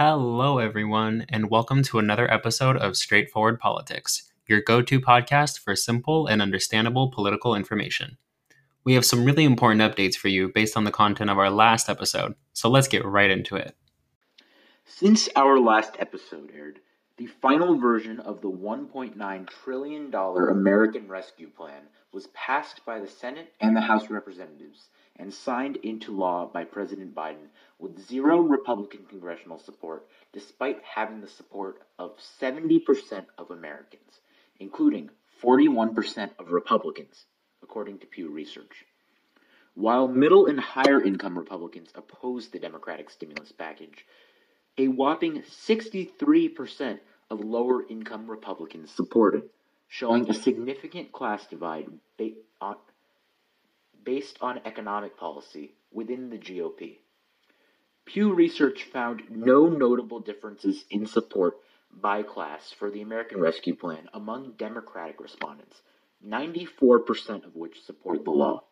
Hello, everyone, and welcome to another episode of Straightforward Politics, your go to podcast for simple and understandable political information. We have some really important updates for you based on the content of our last episode, so let's get right into it. Since our last episode aired, the final version of the $1.9 trillion American Rescue Plan was passed by the Senate and the House of Representatives and signed into law by President Biden with zero Republican congressional support, despite having the support of 70% of Americans, including 41% of Republicans, according to Pew Research. While middle and higher income Republicans opposed the Democratic stimulus package, a whopping 63% of lower income Republicans supported, showing a significant class divide based on economic policy within the GOP. Pew Research found no notable differences in support by class for the American Rescue Plan among Democratic respondents, 94% of which support the law.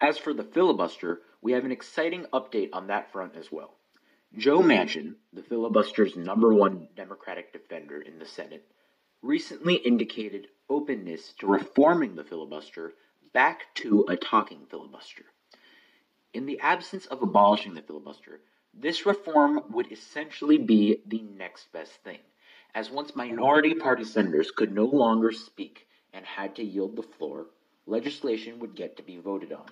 As for the filibuster, we have an exciting update on that front as well. Joe Manchin, the filibuster's number one Democratic defender in the Senate, recently indicated openness to reforming the filibuster back to a talking filibuster. In the absence of abolishing the filibuster, this reform would essentially be the next best thing, as once minority party senators could no longer speak and had to yield the floor, legislation would get to be voted on.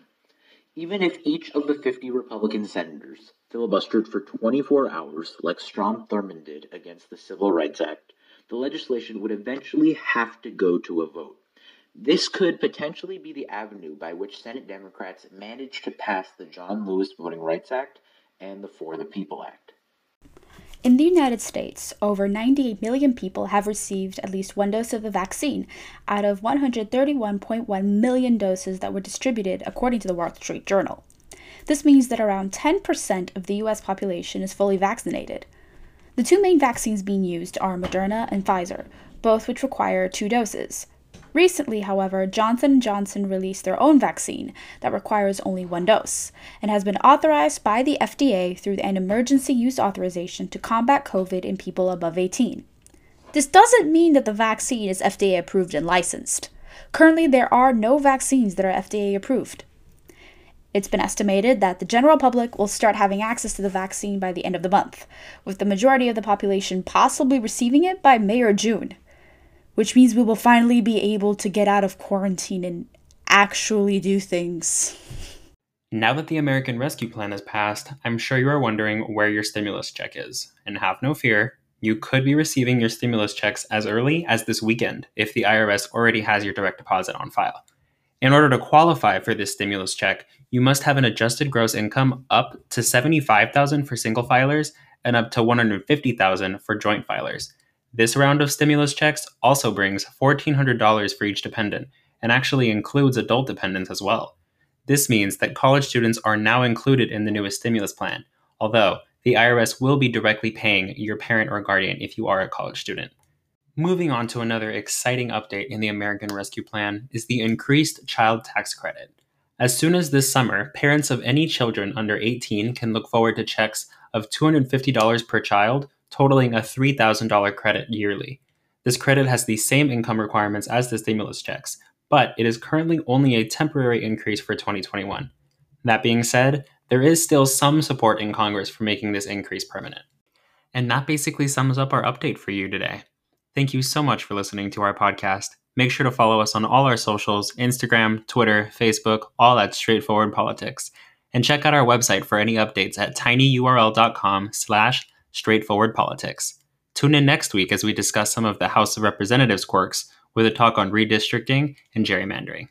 Even if each of the 50 Republican senators filibustered for 24 hours, like Strom Thurmond did against the Civil Rights Act, the legislation would eventually have to go to a vote. This could potentially be the avenue by which Senate Democrats manage to pass the John Lewis Voting Rights Act and the For the People Act. In the United States, over 98 million people have received at least one dose of the vaccine out of 131.1 million doses that were distributed, according to the Wall Street Journal. This means that around 10% of the US population is fully vaccinated. The two main vaccines being used are Moderna and Pfizer, both which require two doses. Recently, however, Johnson & Johnson released their own vaccine that requires only one dose and has been authorized by the FDA through an emergency use authorization to combat COVID in people above 18. This doesn't mean that the vaccine is FDA approved and licensed. Currently, there are no vaccines that are FDA approved. It's been estimated that the general public will start having access to the vaccine by the end of the month, with the majority of the population possibly receiving it by May or June which means we will finally be able to get out of quarantine and actually do things. Now that the American Rescue Plan has passed, I'm sure you are wondering where your stimulus check is. And have no fear, you could be receiving your stimulus checks as early as this weekend if the IRS already has your direct deposit on file. In order to qualify for this stimulus check, you must have an adjusted gross income up to 75,000 for single filers and up to 150,000 for joint filers. This round of stimulus checks also brings $1,400 for each dependent and actually includes adult dependents as well. This means that college students are now included in the newest stimulus plan, although the IRS will be directly paying your parent or guardian if you are a college student. Moving on to another exciting update in the American Rescue Plan is the increased child tax credit. As soon as this summer, parents of any children under 18 can look forward to checks of $250 per child totaling a $3,000 credit yearly. This credit has the same income requirements as the stimulus checks, but it is currently only a temporary increase for 2021. That being said, there is still some support in Congress for making this increase permanent. And that basically sums up our update for you today. Thank you so much for listening to our podcast. Make sure to follow us on all our socials Instagram, Twitter, Facebook, all at Straightforward Politics. And check out our website for any updates at tinyurl.com slash straightforward politics. Tune in next week as we discuss some of the House of Representatives quirks with a talk on redistricting and gerrymandering.